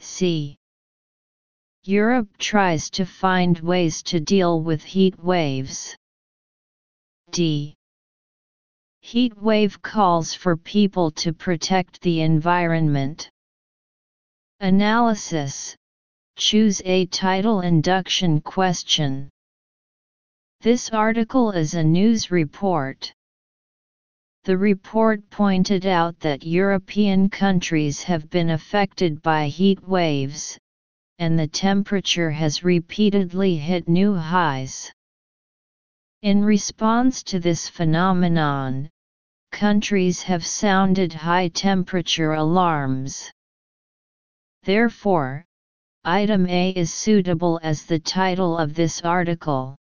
C. Europe tries to find ways to deal with heat waves. D. Heat wave calls for people to protect the environment. Analysis Choose a title induction question. This article is a news report. The report pointed out that European countries have been affected by heat waves, and the temperature has repeatedly hit new highs. In response to this phenomenon, countries have sounded high temperature alarms. Therefore, item A is suitable as the title of this article.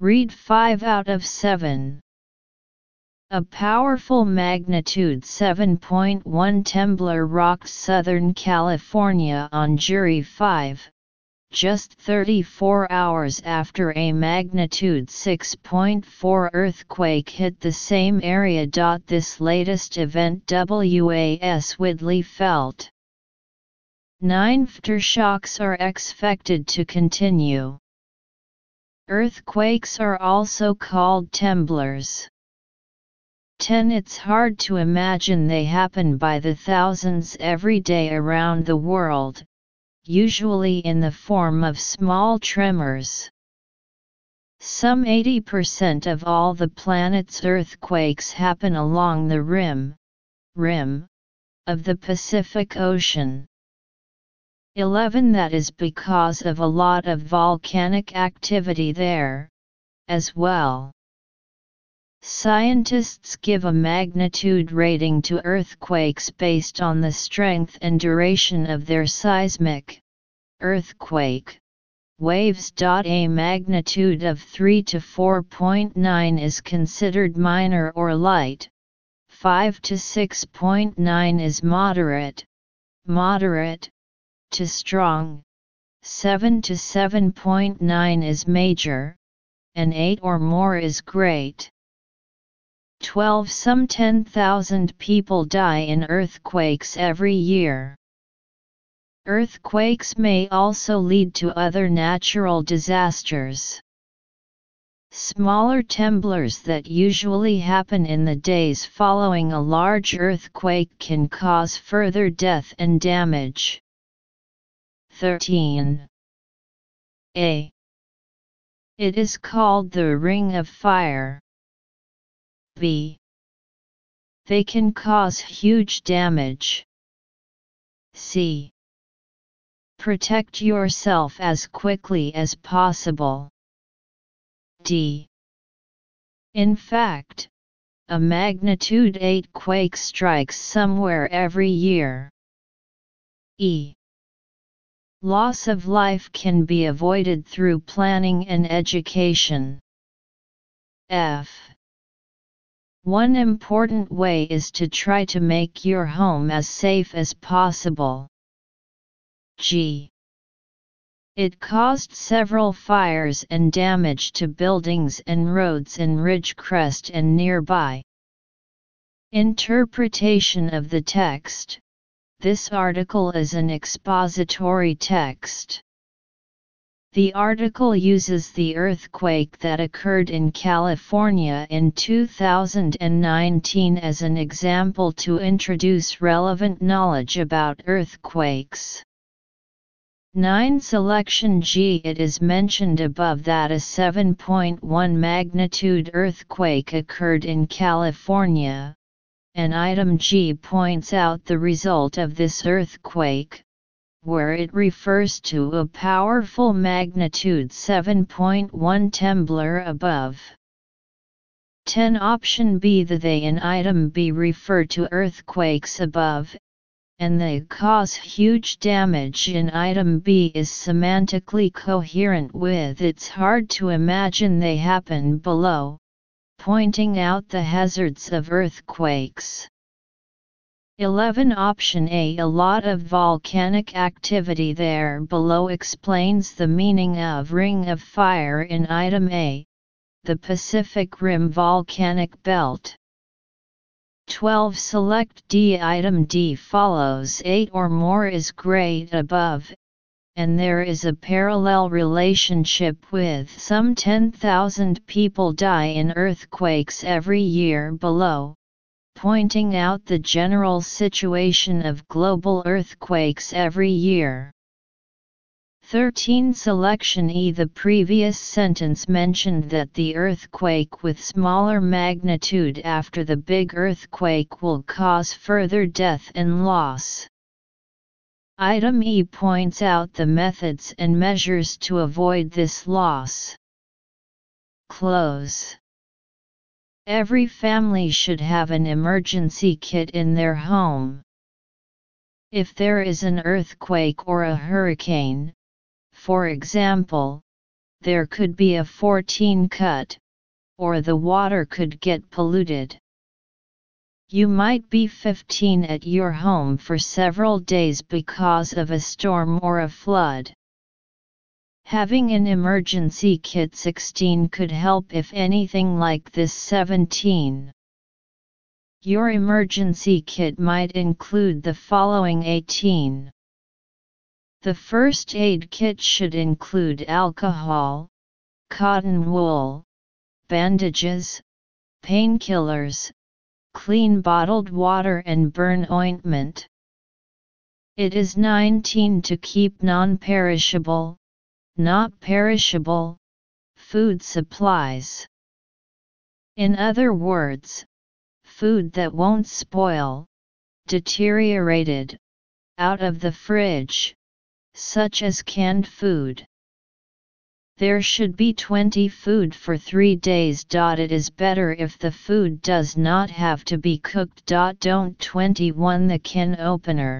Read 5 out of 7. A powerful magnitude 7.1 temblor rocked Southern California on July 5, just 34 hours after a magnitude 6.4 earthquake hit the same area. This latest event WAS Widley felt. Nine aftershocks are expected to continue. Earthquakes are also called temblors. 10 It's hard to imagine they happen by the thousands every day around the world, usually in the form of small tremors. Some 80% of all the planet's earthquakes happen along the rim, rim, of the Pacific Ocean. 11 That is because of a lot of volcanic activity there, as well. Scientists give a magnitude rating to earthquakes based on the strength and duration of their seismic earthquake waves. A magnitude of 3 to 4.9 is considered minor or light, 5 to 6.9 is moderate, moderate, to strong, 7 to 7.9 is major, and 8 or more is great. 12 Some 10,000 people die in earthquakes every year. Earthquakes may also lead to other natural disasters. Smaller temblors that usually happen in the days following a large earthquake can cause further death and damage. 13. A. It is called the Ring of Fire b. They can cause huge damage. c. Protect yourself as quickly as possible. d. In fact, a magnitude 8 quake strikes somewhere every year. E. Loss of life can be avoided through planning and education. F. One important way is to try to make your home as safe as possible. G. It caused several fires and damage to buildings and roads in Ridgecrest and nearby. Interpretation of the text This article is an expository text. The article uses the earthquake that occurred in California in 2019 as an example to introduce relevant knowledge about earthquakes. 9 Selection G It is mentioned above that a 7.1 magnitude earthquake occurred in California, and item G points out the result of this earthquake, where it refers to a powerful magnitude 7.1 temblor above. 10 Option B The they in item B refer to earthquakes above, and they cause huge damage in item B is semantically coherent with it's hard to imagine they happen below, pointing out the hazards of earthquakes. 11 Option A A lot of volcanic activity there below explains the meaning of Ring of Fire in Item A, the Pacific Rim Volcanic Belt. 12 Select D Item D follows 8 or more is great above, and there is a parallel relationship with some 10,000 people die in earthquakes every year below pointing out the general situation of global earthquakes every year. 13 Selection E The previous sentence mentioned that the earthquake with smaller magnitude after the big earthquake will cause further death and loss. Item E points out the methods and measures to avoid this loss. Close. Every family should have an emergency kit in their home. If there is an earthquake or a hurricane, for example, there could be a 14 cut, or the water could get polluted. You might be 15 at your home for several days because of a storm or a flood. Having an emergency kit 16 could help if anything like this 17. Your emergency kit might include the following 18. The first aid kit should include alcohol, cotton wool, bandages, painkillers, clean bottled water and burn ointment. It is 19 to keep non-perishable, not perishable, food supplies. In other words, food that won't spoil, deteriorated, out of the fridge, such as canned food. There should be 20 food for 3 days. It is better if the food does not have to be cooked. Don't 21 The can opener